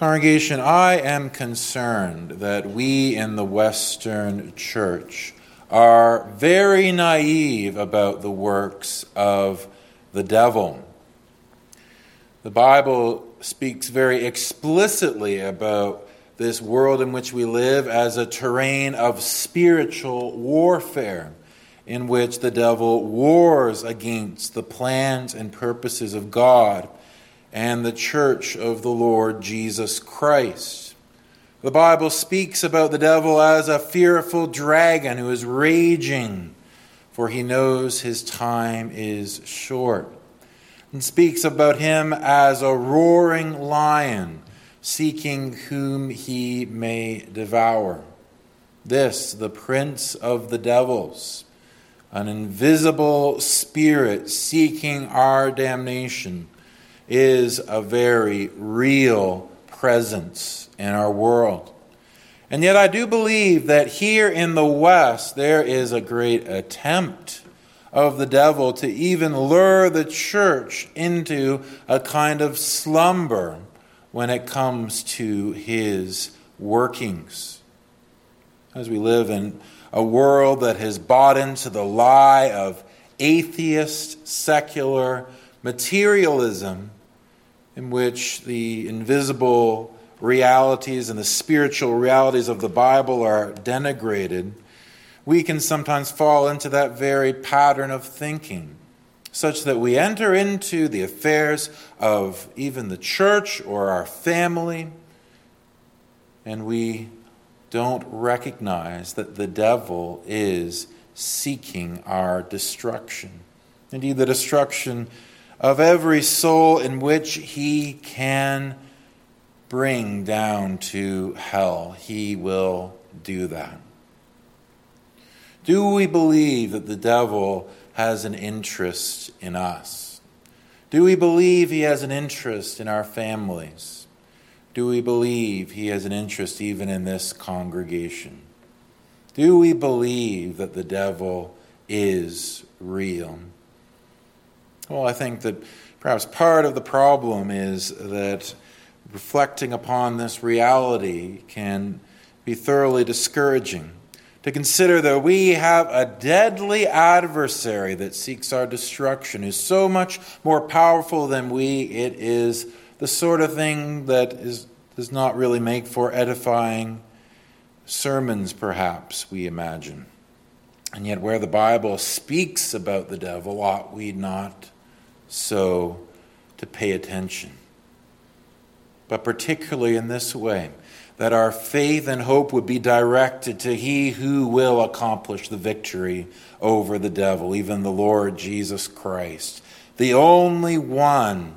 Congregation, I am concerned that we in the Western Church are very naive about the works of the devil. The Bible speaks very explicitly about this world in which we live as a terrain of spiritual warfare, in which the devil wars against the plans and purposes of God and the church of the Lord Jesus Christ. The Bible speaks about the devil as a fearful dragon who is raging, for he knows his time is short, and speaks about him as a roaring lion seeking whom he may devour. This, the prince of the devils, an invisible spirit seeking our damnation is a very real presence in our world. And yet, I do believe that here in the West, there is a great attempt of the devil to even lure the church into a kind of slumber when it comes to his workings. As we live in a world that has bought into the lie of atheist, secular materialism, in which the invisible realities and the spiritual realities of the Bible are denigrated, we can sometimes fall into that very pattern of thinking, such that we enter into the affairs of even the church or our family, and we don't recognize that the devil is seeking our destruction. Indeed, the destruction of every soul in which he can bring down to hell. He will do that. Do we believe that the devil has an interest in us? Do we believe he has an interest in our families? Do we believe he has an interest even in this congregation? Do we believe that the devil is real? Well, I think that perhaps part of the problem is that reflecting upon this reality can be thoroughly discouraging. To consider that we have a deadly adversary that seeks our destruction, who's so much more powerful than we, it is the sort of thing that is, does not really make for edifying sermons, perhaps, we imagine. And yet, where the Bible speaks about the devil, ought we not so to pay attention. But particularly in this way, that our faith and hope would be directed to He who will accomplish the victory over the devil, even the Lord Jesus Christ, the only one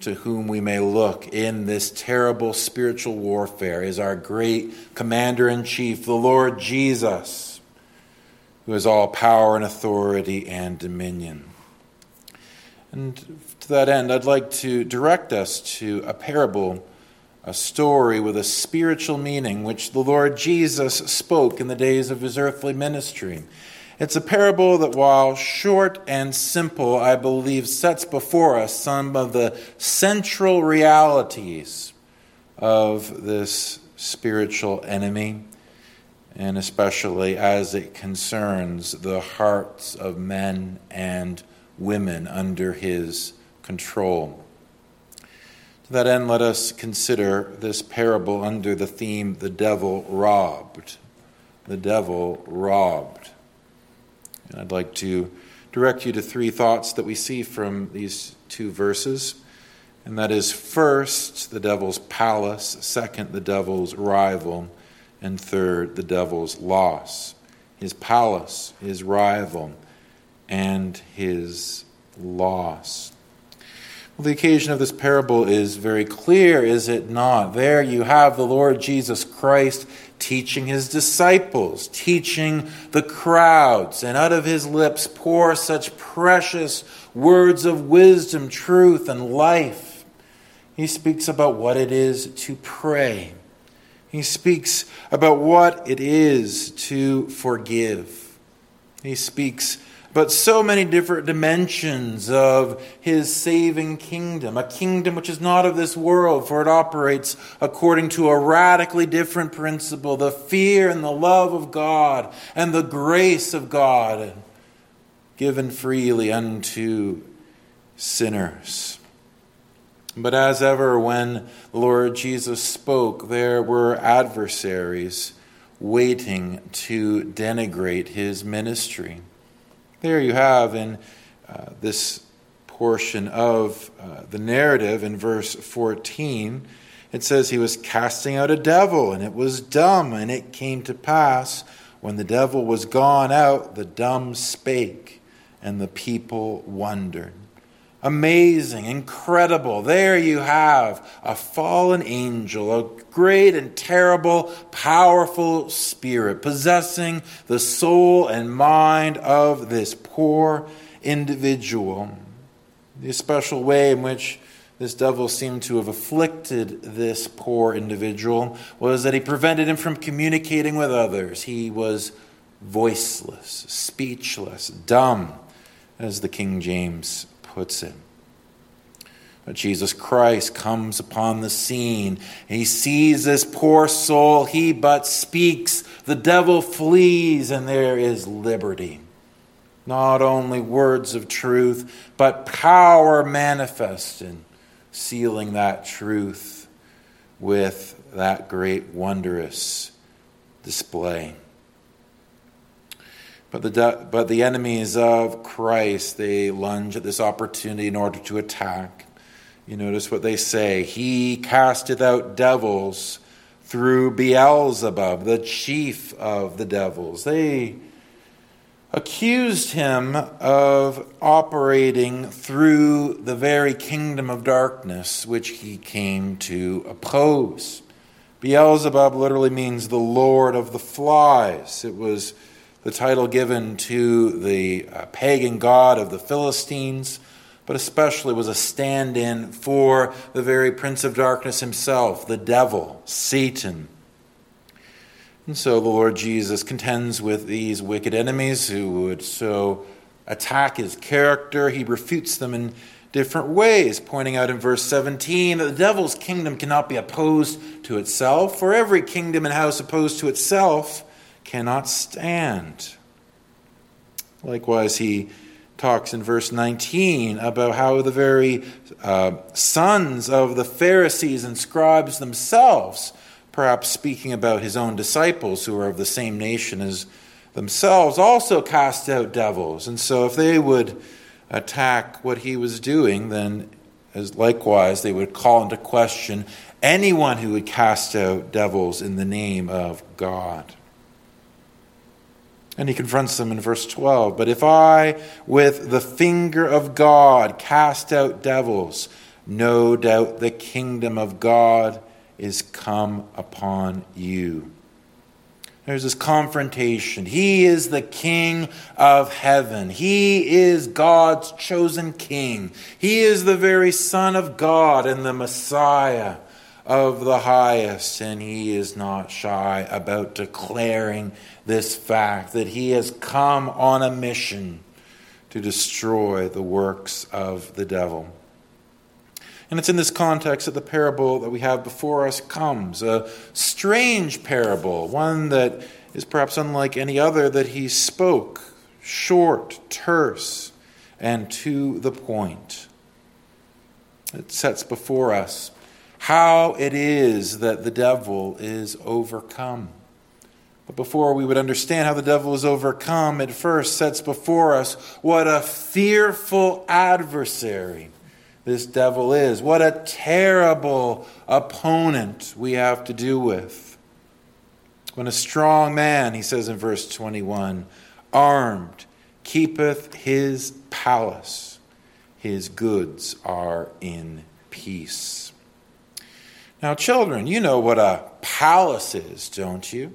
to whom we may look in this terrible spiritual warfare is our great commander in chief, the Lord Jesus, who has all power and authority and dominion. And to that end, I'd like to direct us to a parable, a story with a spiritual meaning, which the Lord Jesus spoke in the days of his earthly ministry. It's a parable that, while short and simple, I believe sets before us some of the central realities of this spiritual enemy, and especially as it concerns the hearts of men and women under his control. To that end, let us consider this parable under the theme the devil robbed. The devil robbed. And I'd like to direct you to three thoughts that we see from these two verses. And that is first, the devil's palace, second, the devil's rival, and third, the devil's loss. His palace, his rival, and his loss. Well, the occasion of this parable is very clear, is it not? There you have the Lord Jesus Christ teaching his disciples, teaching the crowds, and out of his lips pour such precious words of wisdom, truth, and life. He speaks about what it is to pray. He speaks about what it is to forgive. He speaks but so many different dimensions of his saving kingdom. A kingdom which is not of this world, for it operates according to a radically different principle the fear and the love of God and the grace of God given freely unto sinners. But as ever, when the Lord Jesus spoke, there were adversaries waiting to denigrate his ministry. There you have in uh, this portion of uh, the narrative in verse 14, it says he was casting out a devil, and it was dumb, and it came to pass when the devil was gone out, the dumb spake, and the people wondered. Amazing, incredible. There you have a fallen angel, a great and terrible, powerful spirit possessing the soul and mind of this poor individual. The special way in which this devil seemed to have afflicted this poor individual was that he prevented him from communicating with others. He was voiceless, speechless, dumb, as the King James puts it. But Jesus Christ comes upon the scene. He sees this poor soul. He but speaks. The devil flees, and there is liberty. Not only words of truth, but power manifest in sealing that truth with that great, wondrous display. But the, but the enemies of Christ, they lunge at this opportunity in order to attack. You notice what they say He casteth out devils through Beelzebub, the chief of the devils. They accused him of operating through the very kingdom of darkness which he came to oppose. Beelzebub literally means the Lord of the flies. It was the title given to the uh, pagan god of the Philistines, but especially was a stand in for the very prince of darkness himself, the devil, Satan. And so the Lord Jesus contends with these wicked enemies who would so attack his character. He refutes them in different ways, pointing out in verse 17 that the devil's kingdom cannot be opposed to itself, for every kingdom and house opposed to itself cannot stand. Likewise, he talks in verse 19 about how the very uh, sons of the Pharisees and scribes themselves, perhaps speaking about his own disciples who are of the same nation as themselves, also cast out devils. And so, if they would attack what he was doing, then as likewise they would call into question anyone who would cast out devils in the name of God. And he confronts them in verse 12. But if I, with the finger of God, cast out devils, no doubt the kingdom of God is come upon you. There's this confrontation. He is the King of heaven. He is God's chosen King. He is the very Son of God and the Messiah of the highest, and he is not shy about declaring this fact that he has come on a mission to destroy the works of the devil. And it's in this context that the parable that we have before us comes a strange parable, one that is perhaps unlike any other that he spoke, short, terse, and to the point. It sets before us how it is that the devil is overcome. But before we would understand how the devil is overcome, it first sets before us what a fearful adversary this devil is. What a terrible opponent we have to do with. When a strong man, he says in verse 21, armed, keepeth his palace, his goods are in peace. Now, children, you know what a palace is, don't you?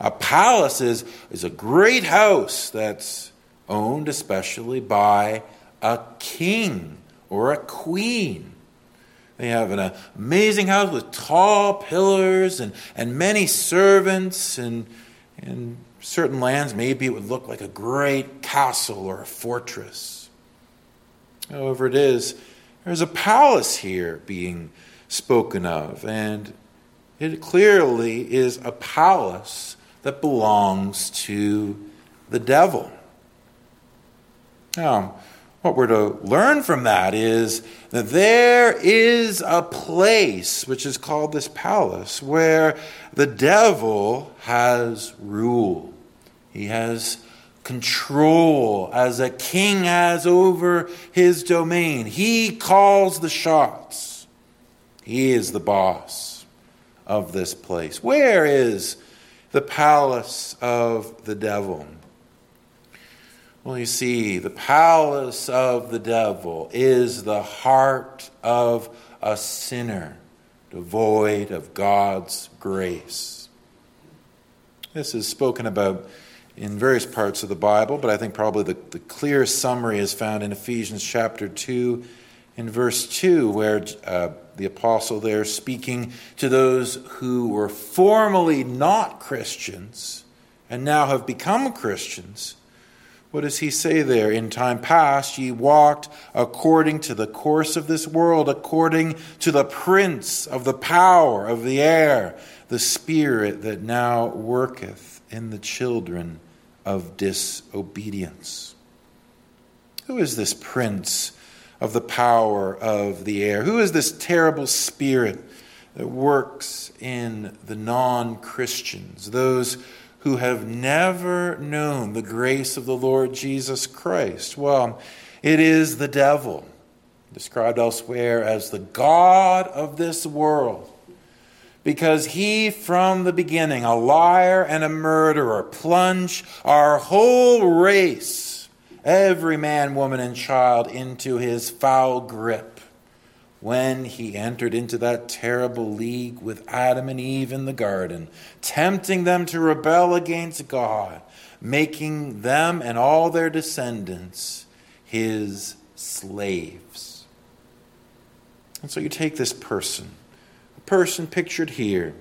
A palace is, is a great house that's owned especially by a king or a queen. They have an amazing house with tall pillars and, and many servants, and In certain lands, maybe it would look like a great castle or a fortress. However, it is, there's a palace here being spoken of, and it clearly is a palace that belongs to the devil. Now, what we're to learn from that is that there is a place, which is called this palace, where the devil has rule. He has control as a king has over his domain. He calls the shots. He is the boss of this place. Where is the palace of the devil? Well, you see, the palace of the devil is the heart of a sinner devoid of God's grace. This is spoken about in various parts of the Bible, but I think probably the, the clear summary is found in Ephesians chapter 2 in verse 2, where uh, the apostle there speaking to those who were formerly not Christians and now have become Christians what does he say there? In time past, ye walked according to the course of this world, according to the prince of the power of the air, the spirit that now worketh in the children of disobedience. Who is this prince of the power of the air? Who is this terrible spirit that works in the non Christians, those who have never known the grace of the Lord Jesus Christ? Well, it is the devil, described elsewhere as the God of this world. Because he, from the beginning, a liar and a murderer, plunged our whole race, every man, woman, and child, into his foul grip when he entered into that terrible league with Adam and Eve in the garden, tempting them to rebel against God, making them and all their descendants his slaves. And so you take this person, a person pictured here,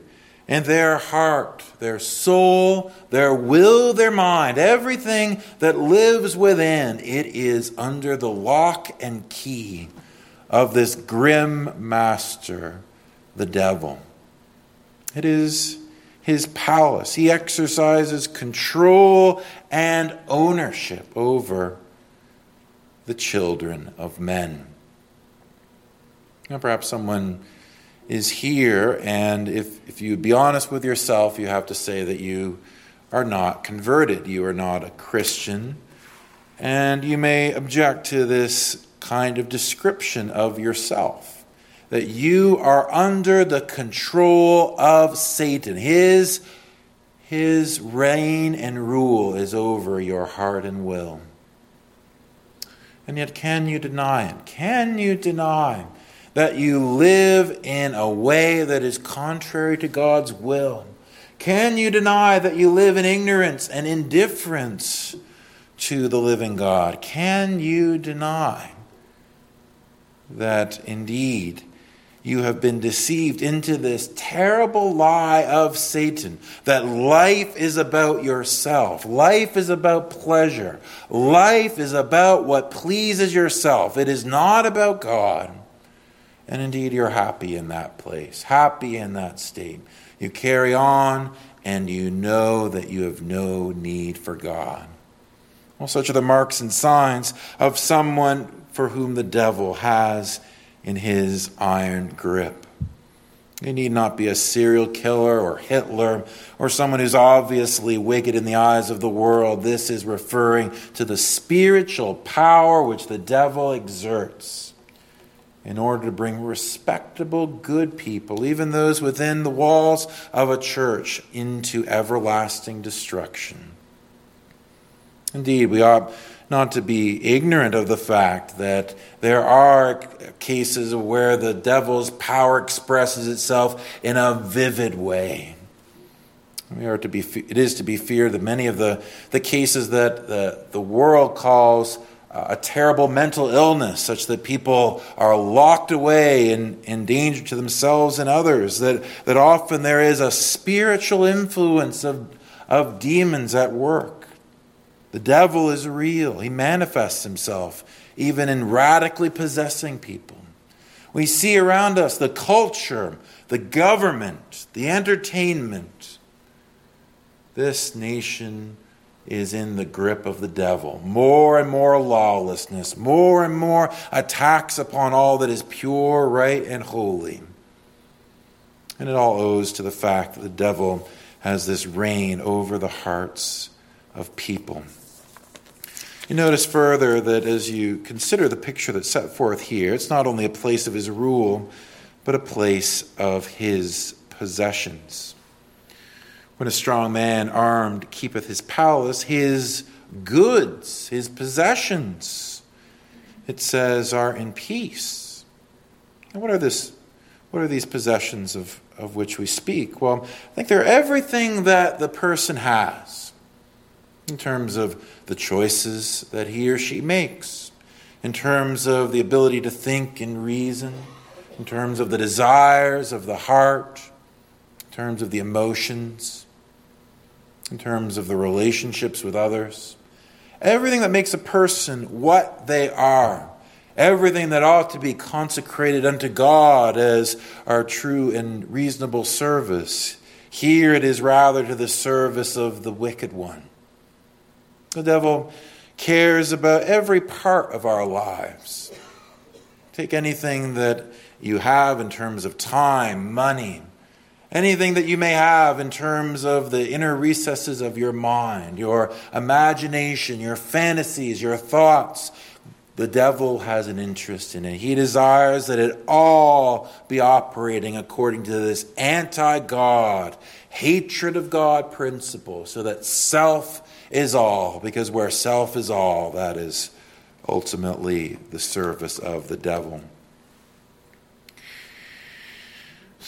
and their heart, their soul, their will, their mind, everything that lives within, it is under the lock and key of this grim master, the devil. It is his palace. He exercises control and ownership over the children of men. Now, perhaps someone is here, and if, if you be honest with yourself, you have to say that you are not converted. You are not a Christian. And you may object to this kind of description of yourself. That you are under the control of Satan. His, his reign and rule is over your heart and will. And yet, can you deny it? Can you deny that you live in a way that is contrary to God's will? Can you deny that you live in ignorance and indifference to the living God? Can you deny that indeed you have been deceived into this terrible lie of Satan that life is about yourself. Life is about pleasure. Life is about what pleases yourself. It is not about God. And indeed, you're happy in that place, happy in that state. You carry on and you know that you have no need for God. Well, such are the marks and signs of someone for whom the devil has in his iron grip. He need not be a serial killer or Hitler or someone who's obviously wicked in the eyes of the world. This is referring to the spiritual power which the devil exerts in order to bring respectable, good people, even those within the walls of a church, into everlasting destruction. Indeed, we ought not to be ignorant of the fact that there are cases where the devil's power expresses itself in a vivid way. We are to be, it is to be feared that many of the, the cases that the, the world calls a terrible mental illness, such that people are locked away and in danger to themselves and others, that, that often there is a spiritual influence of of demons at work. The devil is real. He manifests himself even in radically possessing people. We see around us the culture, the government, the entertainment. This nation is in the grip of the devil. More and more lawlessness, more and more attacks upon all that is pure, right, and holy. And it all owes to the fact that the devil has this reign over the hearts of people. You notice further that as you consider the picture that's set forth here, it's not only a place of his rule, but a place of his possessions. When a strong man armed keepeth his palace, his goods, his possessions, it says, are in peace. And what are this? What are these possessions of, of which we speak? Well, I think they're everything that the person has in terms of the choices that he or she makes, in terms of the ability to think and reason, in terms of the desires of the heart, in terms of the emotions, in terms of the relationships with others. Everything that makes a person what they are, everything that ought to be consecrated unto God as our true and reasonable service. Here it is rather to the service of the wicked one. The devil cares about every part of our lives. Take anything that you have in terms of time, money, anything that you may have in terms of the inner recesses of your mind, your imagination, your fantasies, your thoughts. The devil has an interest in it. He desires that it all be operating according to this anti God, hatred of God principle, so that self is all, because where self is all, that is ultimately the service of the devil.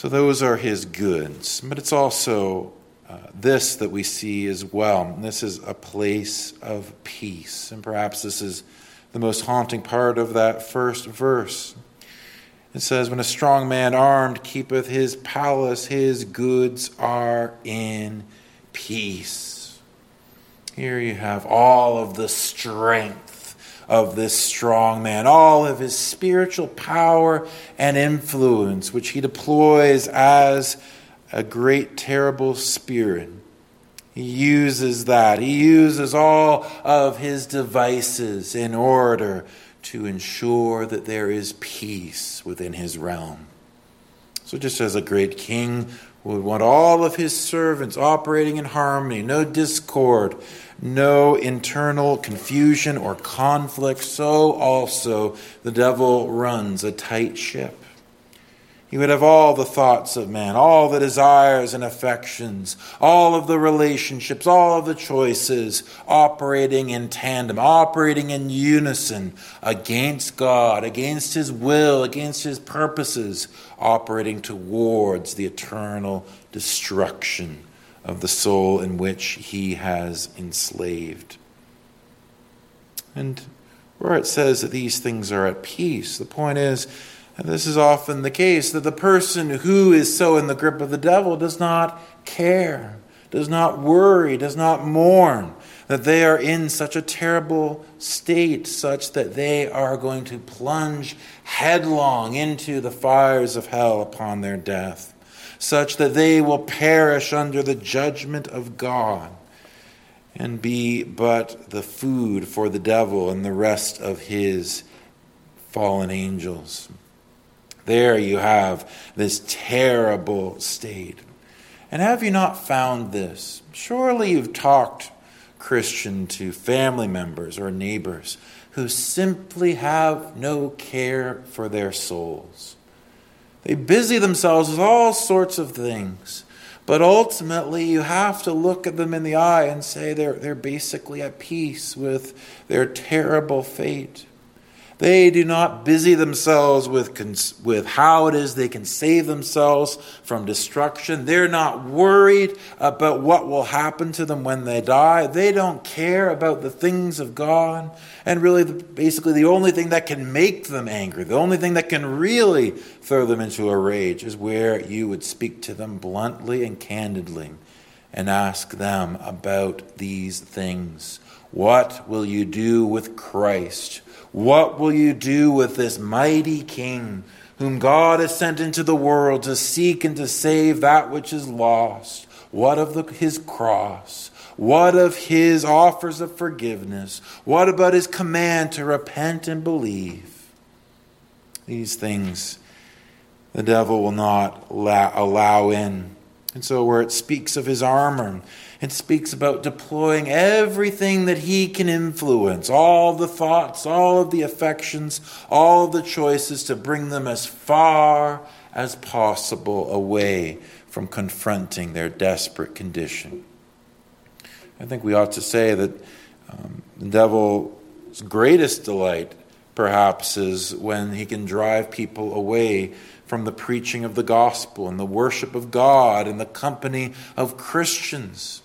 So those are his goods. But it's also uh, this that we see as well. This is a place of peace. And perhaps this is the most haunting part of that first verse. It says, When a strong man armed keepeth his palace, his goods are in peace. Here you have all of the strength of this strong man, all of his spiritual power and influence, which he deploys as a great, terrible spirit. He uses that. He uses all of his devices in order to ensure that there is peace within his realm. So, just as a great king would want all of his servants operating in harmony, no discord, no internal confusion or conflict, so also the devil runs a tight ship. He would have all the thoughts of man, all the desires and affections, all of the relationships, all of the choices operating in tandem, operating in unison against God, against His will, against His purposes, operating towards the eternal destruction of the soul in which He has enslaved. And where it says that these things are at peace, the point is, and this is often the case that the person who is so in the grip of the devil does not care, does not worry, does not mourn that they are in such a terrible state, such that they are going to plunge headlong into the fires of hell upon their death, such that they will perish under the judgment of God and be but the food for the devil and the rest of his fallen angels. There you have this terrible state. And have you not found this? Surely you've talked Christian to family members or neighbors who simply have no care for their souls. They busy themselves with all sorts of things, but ultimately you have to look at them in the eye and say they're, they're basically at peace with their terrible fate. They do not busy themselves with, cons- with how it is they can save themselves from destruction. They're not worried about what will happen to them when they die. They don't care about the things of God. And really, the, basically, the only thing that can make them angry, the only thing that can really throw them into a rage, is where you would speak to them bluntly and candidly and ask them about these things. What will you do with Christ? What will you do with this mighty King, whom God has sent into the world to seek and to save that which is lost? What of the, his cross? What of his offers of forgiveness? What about his command to repent and believe? These things the devil will not allow in. And so, where it speaks of his armor, it speaks about deploying everything that he can influence, all the thoughts, all of the affections, all the choices to bring them as far as possible away from confronting their desperate condition. I think we ought to say that um, the devil's greatest delight, perhaps, is when he can drive people away from the preaching of the gospel and the worship of God and the company of Christians.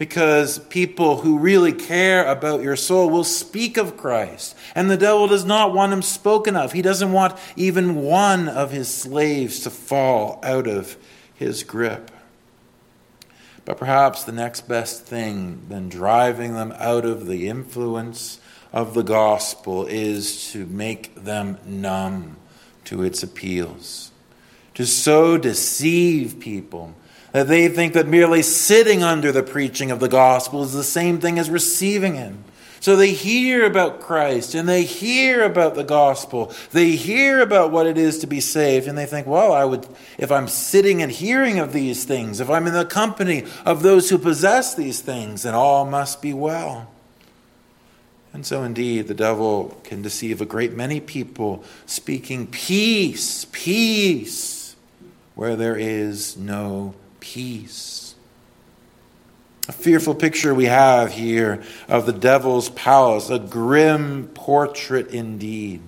Because people who really care about your soul will speak of Christ. And the devil does not want him spoken of. He doesn't want even one of his slaves to fall out of his grip. But perhaps the next best thing than driving them out of the influence of the gospel is to make them numb to its appeals, to so deceive people that they think that merely sitting under the preaching of the gospel is the same thing as receiving Him. So they hear about Christ and they hear about the gospel. They hear about what it is to be saved and they think, well, I would, if I'm sitting and hearing of these things, if I'm in the company of those who possess these things, then all must be well. And so, indeed, the devil can deceive a great many people, speaking peace, peace, where there is no peace. A fearful picture we have here of the devil's palace, a grim portrait indeed.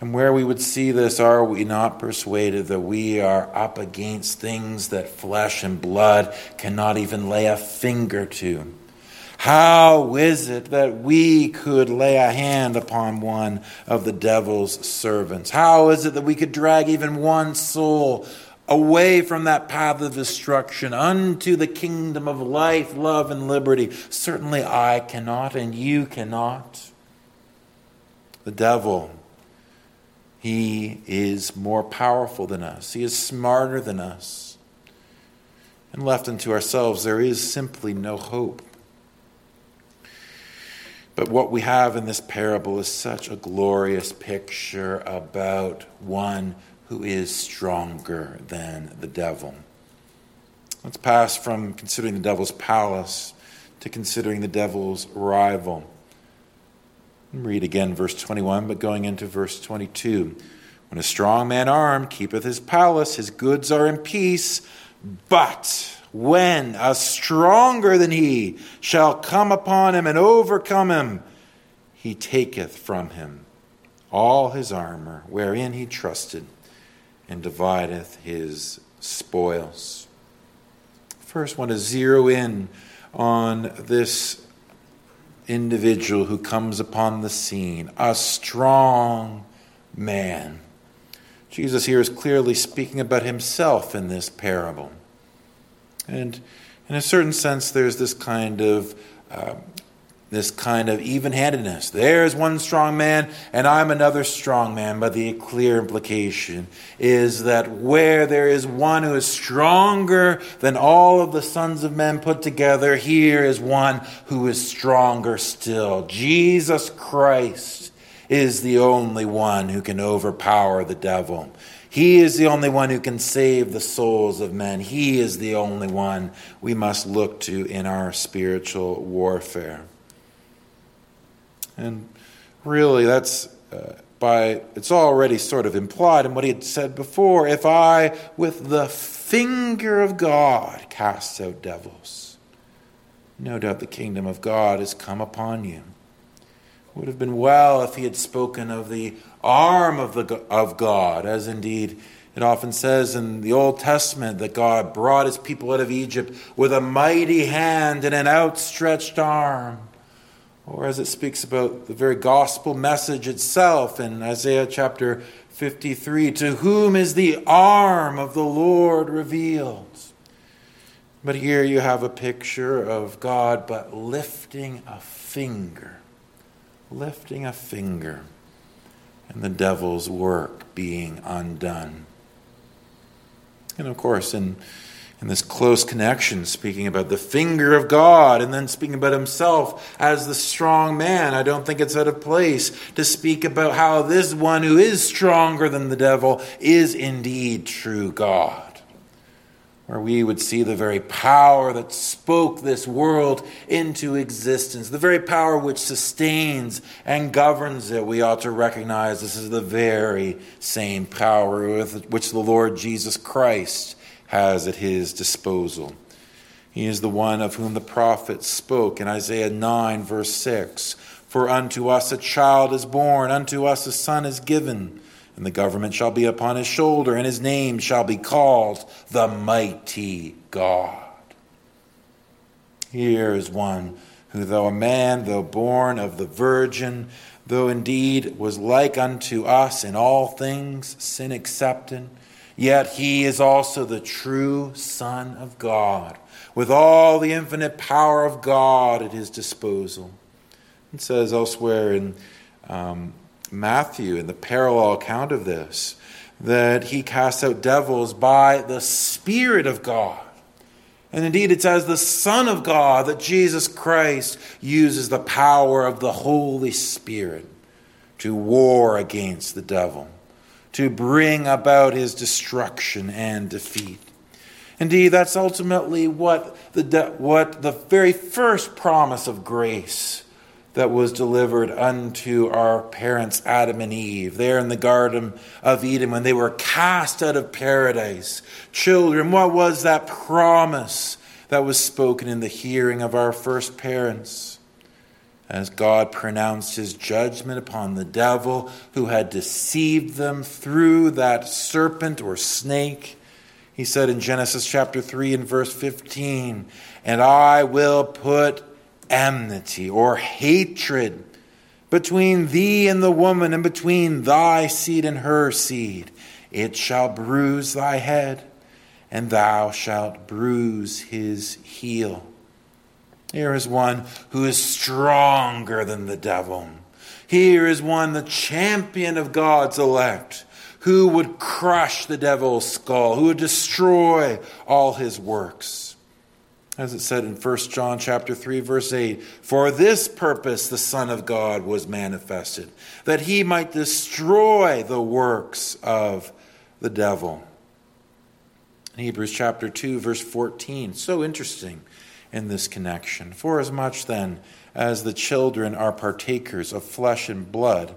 And where we would see this, are we not persuaded that we are up against things that flesh and blood cannot even lay a finger to? How is it that we could lay a hand upon one of the devil's servants? How is it that we could drag even one soul away from that path of destruction unto the kingdom of life, love, and liberty? Certainly I cannot, and you cannot. The devil, he is more powerful than us, he is smarter than us. And left unto ourselves, there is simply no hope. But what we have in this parable is such a glorious picture about one who is stronger than the devil. Let's pass from considering the devil's palace to considering the devil's rival. Read again verse 21, but going into verse 22. When a strong man armed keepeth his palace, his goods are in peace, but when a stronger than he shall come upon him and overcome him, he taketh from him all his armor wherein he trusted and divideth his spoils. First, I want to zero in on this individual who comes upon the scene, a strong man. Jesus here is clearly speaking about himself in this parable. And in a certain sense, there's this kind of uh, this kind of even-handedness. There's one strong man, and I'm another strong man. But the clear implication is that where there is one who is stronger than all of the sons of men put together, here is one who is stronger still. Jesus Christ is the only one who can overpower the devil. He is the only one who can save the souls of men. He is the only one we must look to in our spiritual warfare. And really, that's uh, by, it's already sort of implied in what he had said before. If I, with the finger of God, cast out devils, no doubt the kingdom of God has come upon you. It would have been well if he had spoken of the arm of, the, of God, as indeed it often says in the Old Testament that God brought his people out of Egypt with a mighty hand and an outstretched arm. Or as it speaks about the very gospel message itself in Isaiah chapter 53 To whom is the arm of the Lord revealed? But here you have a picture of God, but lifting a finger, lifting a finger, and the devil's work being undone. And of course, in in this close connection, speaking about the finger of God and then speaking about himself as the strong man. I don't think it's out of place to speak about how this one who is stronger than the devil is indeed true God. Where we would see the very power that spoke this world into existence, the very power which sustains and governs it, we ought to recognize this is the very same power with which the Lord Jesus Christ has at his disposal. He is the one of whom the prophets spoke in Isaiah 9, verse 6 For unto us a child is born, unto us a son is given, and the government shall be upon his shoulder, and his name shall be called the Mighty God. Here is one who, though a man, though born of the Virgin, though indeed was like unto us in all things, sin accepted, Yet he is also the true Son of God, with all the infinite power of God at his disposal. It says elsewhere in um, Matthew, in the parallel account of this, that he casts out devils by the Spirit of God. And indeed, it's as the Son of God that Jesus Christ uses the power of the Holy Spirit to war against the devil to bring about his destruction and defeat. Indeed, that's ultimately what the, what the very first promise of grace that was delivered unto our parents Adam and Eve there in the Garden of Eden when they were cast out of paradise. Children, what was that promise that was spoken in the hearing of our first parents? As God pronounced his judgment upon the devil who had deceived them through that serpent or snake. He said in Genesis chapter 3 and verse 15, And I will put enmity or hatred between thee and the woman, and between thy seed and her seed. It shall bruise thy head, and thou shalt bruise his heel. Here is one who is stronger than the devil. Here is one, the champion of God's elect, who would crush the devil's skull, who would destroy all his works. As it said in 1 John chapter 3 verse 8, for this purpose the Son of God was manifested, that he might destroy the works of the devil. In Hebrews chapter 2 verse 14, so interesting in this connection. For as much then as the children are partakers of flesh and blood,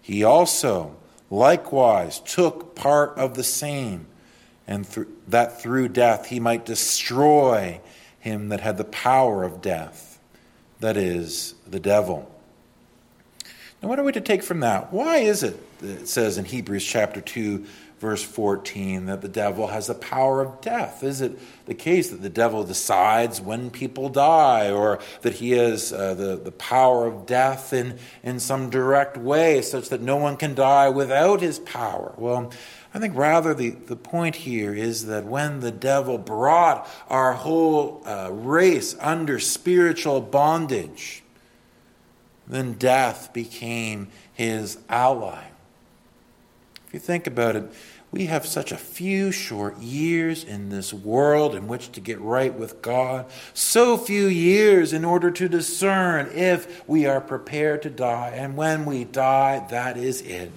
he also likewise took part of the same, and th- that through death he might destroy him that had the power of death, that is, the devil. Now, what are we to take from that? Why is it, it says in Hebrews chapter 2, verse 14 that the devil has the power of death? Is it the case that the devil decides when people die or that he has uh, the, the power of death in, in some direct way such that no one can die without his power? Well, I think rather the, the point here is that when the devil brought our whole uh, race under spiritual bondage, then death became his ally. If you think about it, we have such a few short years in this world in which to get right with God, so few years in order to discern if we are prepared to die. And when we die, that is it.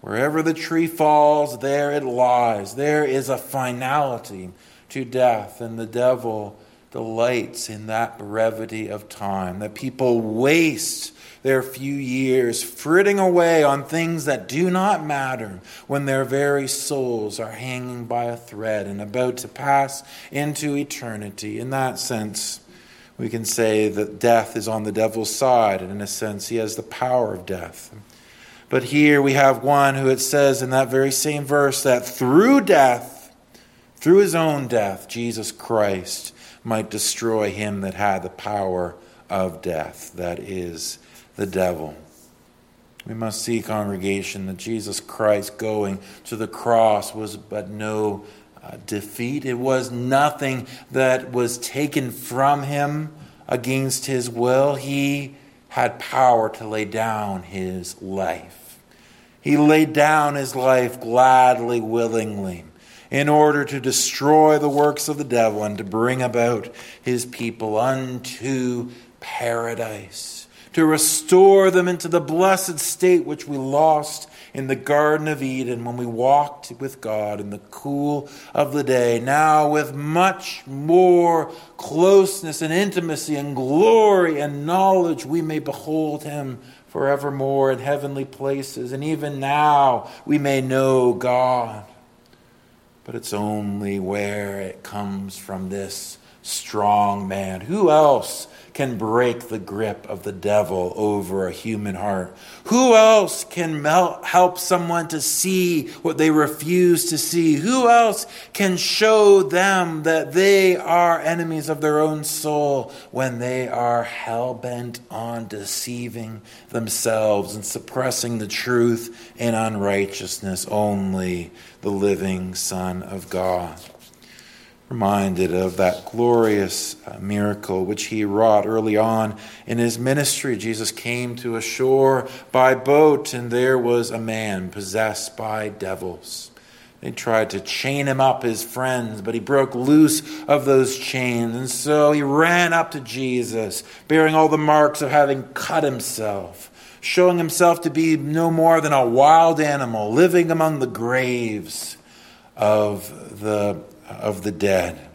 Wherever the tree falls, there it lies. There is a finality to death, and the devil delights in that brevity of time that people waste their few years, fritting away on things that do not matter when their very souls are hanging by a thread and about to pass into eternity. In that sense, we can say that death is on the devil's side, and in a sense, he has the power of death. But here we have one who it says in that very same verse that through death, through his own death, Jesus Christ might destroy him that had the power of death, that is, the devil. We must see, congregation, that Jesus Christ going to the cross was but no uh, defeat. It was nothing that was taken from him against his will. He had power to lay down his life. He laid down his life gladly, willingly, in order to destroy the works of the devil and to bring about his people unto paradise, to restore them into the blessed state which we lost in the Garden of Eden when we walked with God in the cool of the day, now with much more closeness and intimacy and glory and knowledge, we may behold Him forevermore in heavenly places. And even now, we may know God. But it's only where it comes from this strong man. Who else can break the grip of the devil over a human heart? Who else can help someone to see what they refuse to see? Who else can show them that they are enemies of their own soul when they are hell bent on deceiving themselves and suppressing the truth in unrighteousness? Only the living Son of God reminded of that glorious uh, miracle which he wrought early on in his ministry. Jesus came to a shore by boat, and there was a man possessed by devils. They tried to chain him up, his friends, but he broke loose of those chains. And so he ran up to Jesus, bearing all the marks of having cut himself, showing himself to be no more than a wild animal living among the graves of the of the dead,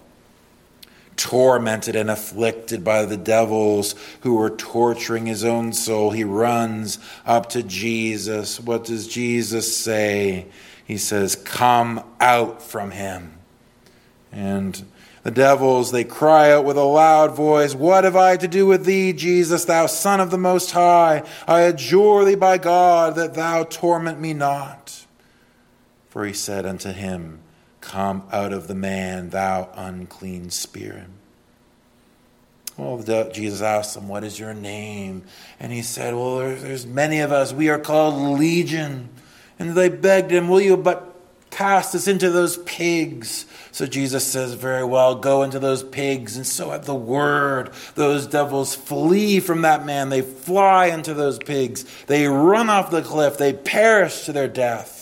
tormented and afflicted by the devils who were torturing his own soul. He runs up to Jesus. What does Jesus say? He says, Come out from him. And the devils, they cry out with a loud voice, What have I to do with thee, Jesus, thou Son of the Most High? I adjure thee by God that thou torment me not. For he said unto him, Come out of the man, thou unclean spirit. Well, Jesus asked him, What is your name? And he said, Well, there's many of us. We are called Legion. And they begged him, Will you but cast us into those pigs? So Jesus says, Very well, go into those pigs. And so at the word, those devils flee from that man. They fly into those pigs. They run off the cliff. They perish to their death.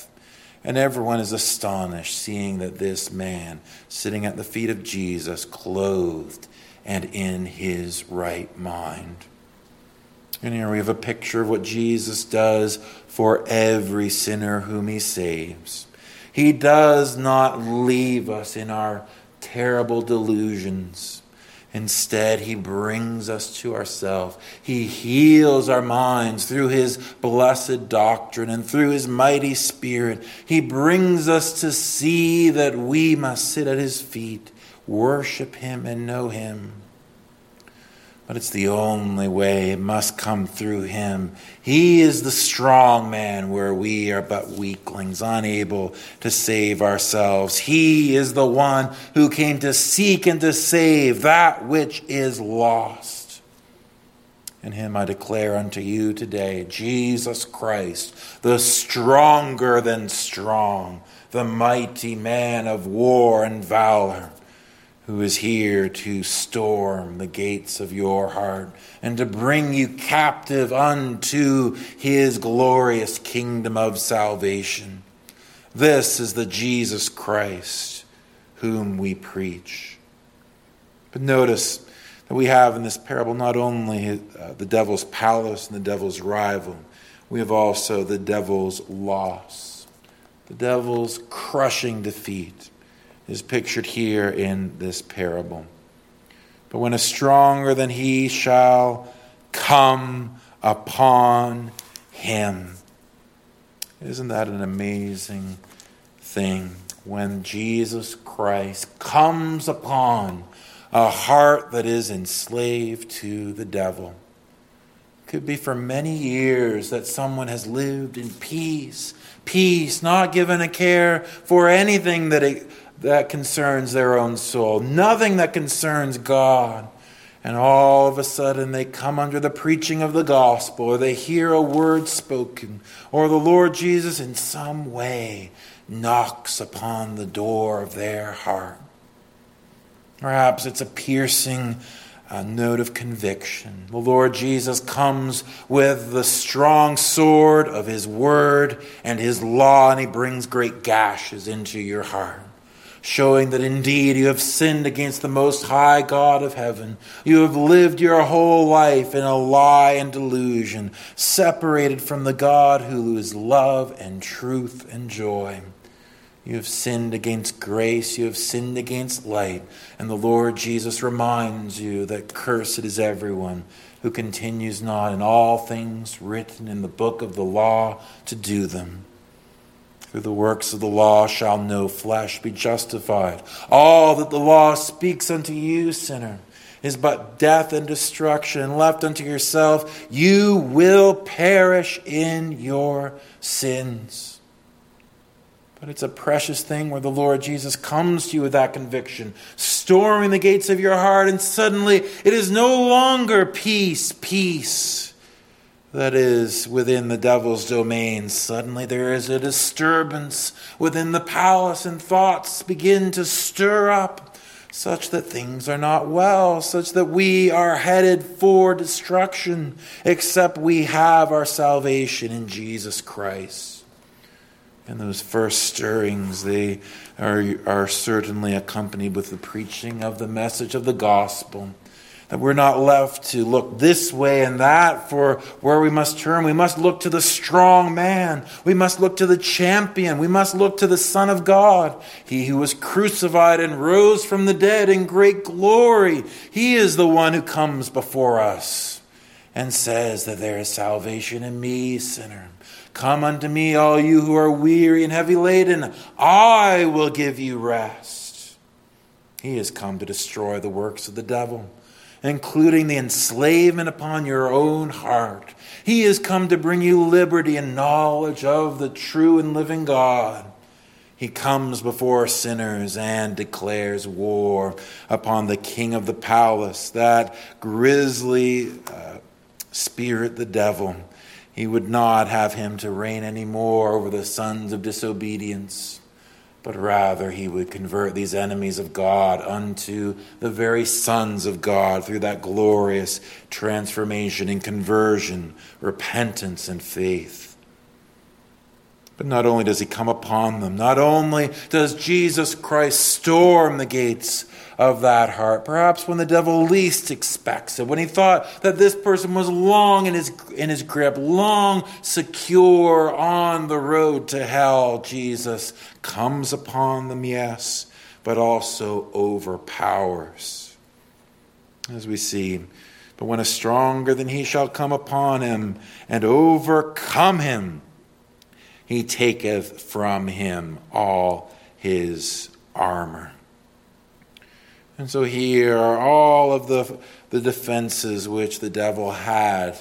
And everyone is astonished seeing that this man, sitting at the feet of Jesus, clothed and in his right mind. And here we have a picture of what Jesus does for every sinner whom he saves. He does not leave us in our terrible delusions. Instead, he brings us to ourselves. He heals our minds through his blessed doctrine and through his mighty spirit. He brings us to see that we must sit at his feet, worship him, and know him. But it's the only way. It must come through him. He is the strong man where we are but weaklings, unable to save ourselves. He is the one who came to seek and to save that which is lost. In him I declare unto you today Jesus Christ, the stronger than strong, the mighty man of war and valor who is here to storm the gates of your heart and to bring you captive unto his glorious kingdom of salvation. This is the Jesus Christ whom we preach. But notice that we have in this parable not only uh, the devil's palace and the devil's rival, we have also the devil's loss, the devil's crushing defeat is pictured here in this parable. But when a stronger than he shall come upon him. Isn't that an amazing thing? When Jesus Christ comes upon a heart that is enslaved to the devil. It could be for many years that someone has lived in peace, peace, not given a care for anything that it that concerns their own soul, nothing that concerns God. And all of a sudden they come under the preaching of the gospel, or they hear a word spoken, or the Lord Jesus in some way knocks upon the door of their heart. Perhaps it's a piercing uh, note of conviction. The Lord Jesus comes with the strong sword of his word and his law, and he brings great gashes into your heart showing that indeed you have sinned against the Most High God of heaven. You have lived your whole life in a lie and delusion, separated from the God who is love and truth and joy. You have sinned against grace, you have sinned against light, and the Lord Jesus reminds you that cursed is everyone who continues not in all things written in the book of the law to do them. Through the works of the law shall no flesh be justified. All that the law speaks unto you, sinner, is but death and destruction. Left unto yourself, you will perish in your sins. But it's a precious thing where the Lord Jesus comes to you with that conviction, storming the gates of your heart, and suddenly it is no longer peace, peace that is within the devil's domain. Suddenly there is a disturbance within the palace, and thoughts begin to stir up, such that things are not well, such that we are headed for destruction, except we have our salvation in Jesus Christ. And those first stirrings, they are, are certainly accompanied with the preaching of the message of the gospel that we're not left to look this way and that for where we must turn. We must look to the strong man. We must look to the champion. We must look to the Son of God, he who was crucified and rose from the dead in great glory. He is the one who comes before us and says that there is salvation in me, sinner. Come unto me, all you who are weary and heavy laden. I will give you rest. He has come to destroy the works of the devil including the enslavement upon your own heart. He has come to bring you liberty and knowledge of the true and living God. He comes before sinners and declares war upon the king of the palace, that grisly uh, spirit, the devil. He would not have him to reign any more over the sons of disobedience but rather he would convert these enemies of God unto the very sons of God through that glorious transformation in conversion, repentance, and faith. But not only does he come upon them, not only does Jesus Christ storm the gates of that heart. Perhaps when the devil least expects it, when he thought that this person was long in his, in his grip, long secure on the road to hell, Jesus comes upon them, yes, but also overpowers. As we see, but when a stronger than he shall come upon him and overcome him, he taketh from him all his armor. And so here are all of the, the defenses which the devil had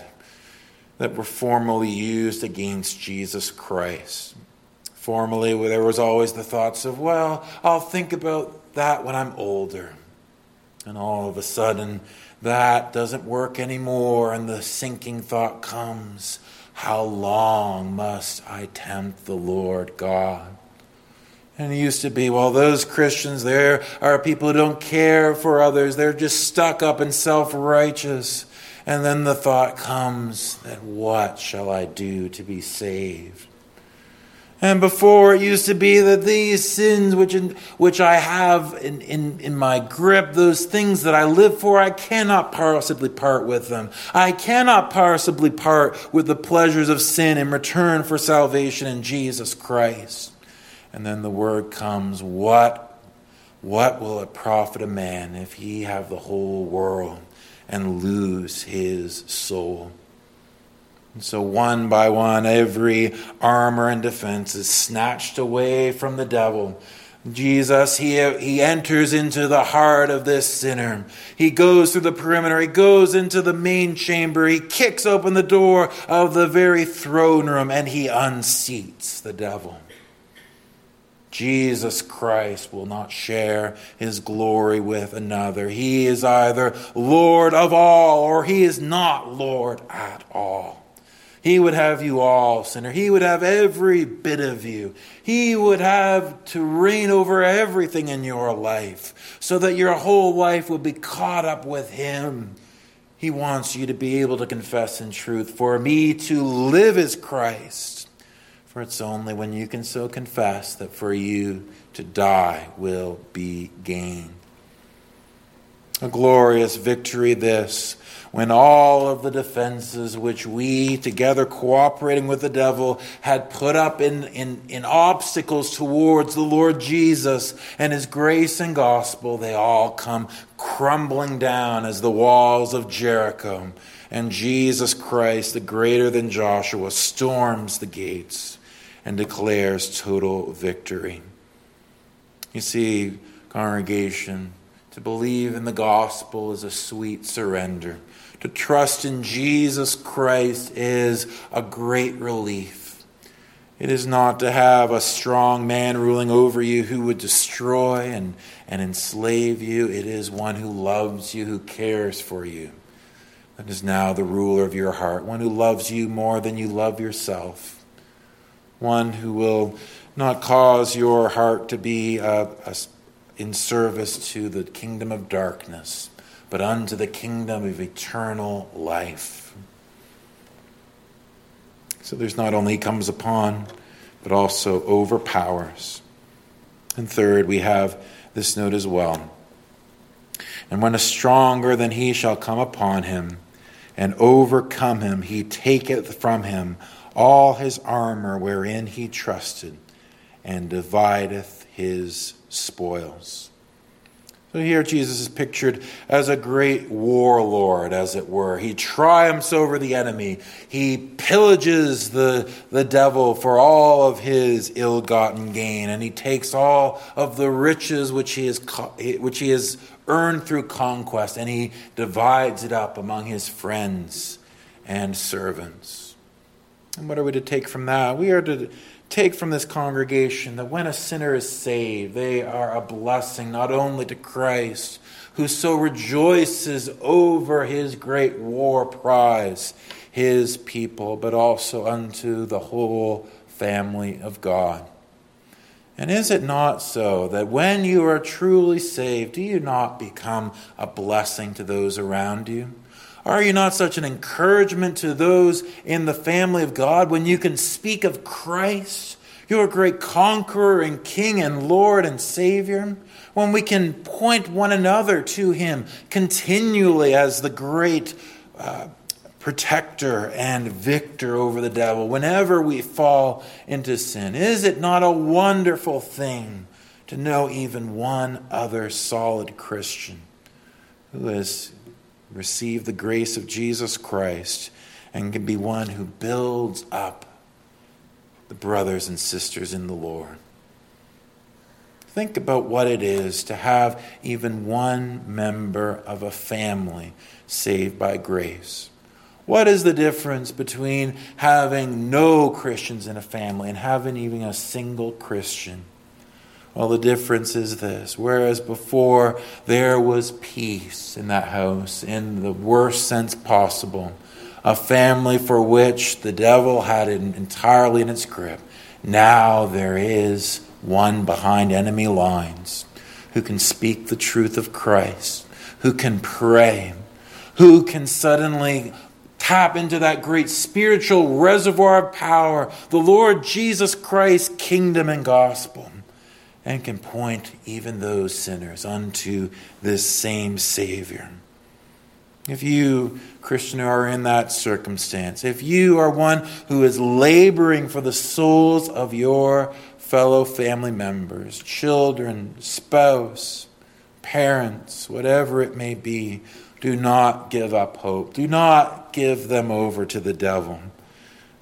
that were formally used against Jesus Christ. Formerly, there was always the thoughts of, well, I'll think about that when I'm older. And all of a sudden, that doesn't work anymore, and the sinking thought comes, how long must I tempt the Lord God? And it used to be, well, those Christians there are people who don't care for others. They're just stuck up and self righteous. And then the thought comes that what shall I do to be saved? And before it used to be that these sins which, in, which I have in, in, in my grip, those things that I live for, I cannot possibly part with them. I cannot possibly part with the pleasures of sin in return for salvation in Jesus Christ. And then the word comes, what what will it profit a man if he have the whole world and lose his soul? And so, one by one, every armor and defense is snatched away from the devil. Jesus, he, he enters into the heart of this sinner. He goes through the perimeter. He goes into the main chamber. He kicks open the door of the very throne room and he unseats the devil. Jesus Christ will not share his glory with another. He is either Lord of all or he is not Lord at all. He would have you all, sinner. He would have every bit of you. He would have to reign over everything in your life so that your whole life would be caught up with Him. He wants you to be able to confess in truth. For me to live is Christ. For it's only when you can so confess that for you to die will be gain. A glorious victory, this when all of the defenses which we, together cooperating with the devil, had put up in, in, in obstacles towards the Lord Jesus and his grace and gospel, they all come crumbling down as the walls of Jericho. And Jesus Christ, the greater than Joshua, storms the gates and declares total victory. You see, congregation, to believe in the gospel is a sweet surrender. To trust in Jesus Christ is a great relief. It is not to have a strong man ruling over you who would destroy and, and enslave you. It is one who loves you, who cares for you. That is now the ruler of your heart, one who loves you more than you love yourself, one who will not cause your heart to be uh, in service to the kingdom of darkness but unto the kingdom of eternal life. So there's not only comes upon, but also overpowers. And third, we have this note as well. And when a stronger than he shall come upon him and overcome him, he taketh from him all his armor wherein he trusted, and divideth his spoils. So here Jesus is pictured as a great warlord, as it were. He triumphs over the enemy. He pillages the, the devil for all of his ill gotten gain, and he takes all of the riches which he, has, which he has earned through conquest, and he divides it up among his friends and servants. And what are we to take from that? We are to take from this congregation that when a sinner is saved, they are a blessing not only to Christ, who so rejoices over his great war prize, his people, but also unto the whole family of God. And is it not so that when you are truly saved, do you not become a blessing to those around you? Are you not such an encouragement to those in the family of God when you can speak of Christ, your great conqueror and King and Lord and Savior? When we can point one another to Him continually as the great uh, protector and victor over the devil whenever we fall into sin? Is it not a wonderful thing to know even one other solid Christian who has receive the grace of Jesus Christ and can be one who builds up the brothers and sisters in the Lord. Think about what it is to have even one member of a family saved by grace. What is the difference between having no Christians in a family and having even a single Christian? Well, the difference is this. Whereas before there was peace in that house, in the worst sense possible, a family for which the devil had it entirely in its grip, now there is one behind enemy lines who can speak the truth of Christ, who can pray, who can suddenly tap into that great spiritual reservoir of power, the Lord Jesus Christ's kingdom and gospel and can point even those sinners unto this same Savior. If you, Christian, are in that circumstance, if you are one who is laboring for the souls of your fellow family members, children, spouse, parents, whatever it may be, do not give up hope. Do not give them over to the devil.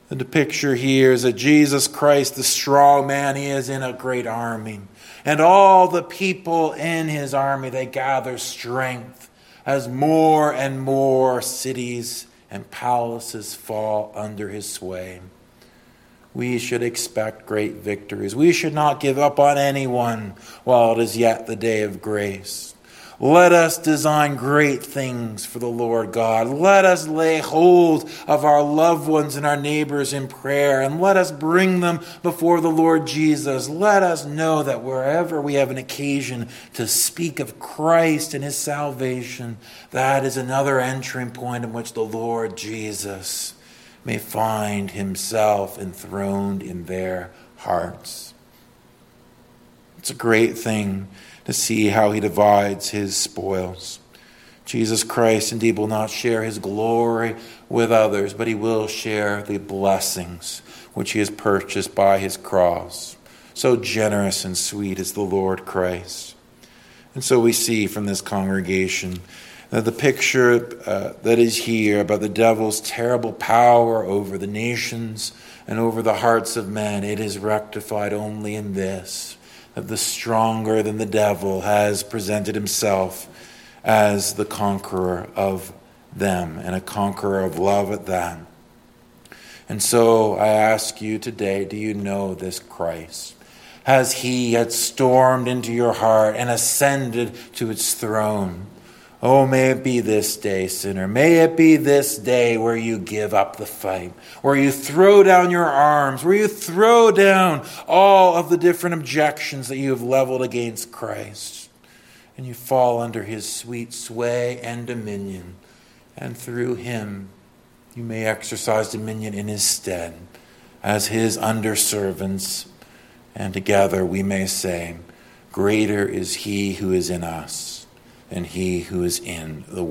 The picture here is that Jesus Christ, the strong man, he is in a great army. And all the people in his army, they gather strength as more and more cities and palaces fall under his sway. We should expect great victories. We should not give up on anyone while it is yet the day of grace. Let us design great things for the Lord God. Let us lay hold of our loved ones and our neighbors in prayer, and let us bring them before the Lord Jesus. Let us know that wherever we have an occasion to speak of Christ and his salvation, that is another entering point in which the Lord Jesus may find himself enthroned in their hearts. It's a great thing to see how he divides his spoils. Jesus Christ indeed will not share his glory with others, but he will share the blessings which he has purchased by his cross. So generous and sweet is the Lord Christ. And so we see from this congregation that the picture uh, that is here about the devil's terrible power over the nations and over the hearts of men, it is rectified only in this the stronger than the devil has presented himself as the conqueror of them and a conqueror of love at that. And so I ask you today do you know this Christ? Has he had stormed into your heart and ascended to its throne? Oh, may it be this day, sinner. May it be this day where you give up the fight, where you throw down your arms, where you throw down all of the different objections that you have leveled against Christ, and you fall under his sweet sway and dominion. And through him, you may exercise dominion in his stead as his underservants. And together we may say, Greater is he who is in us and he who is in the world.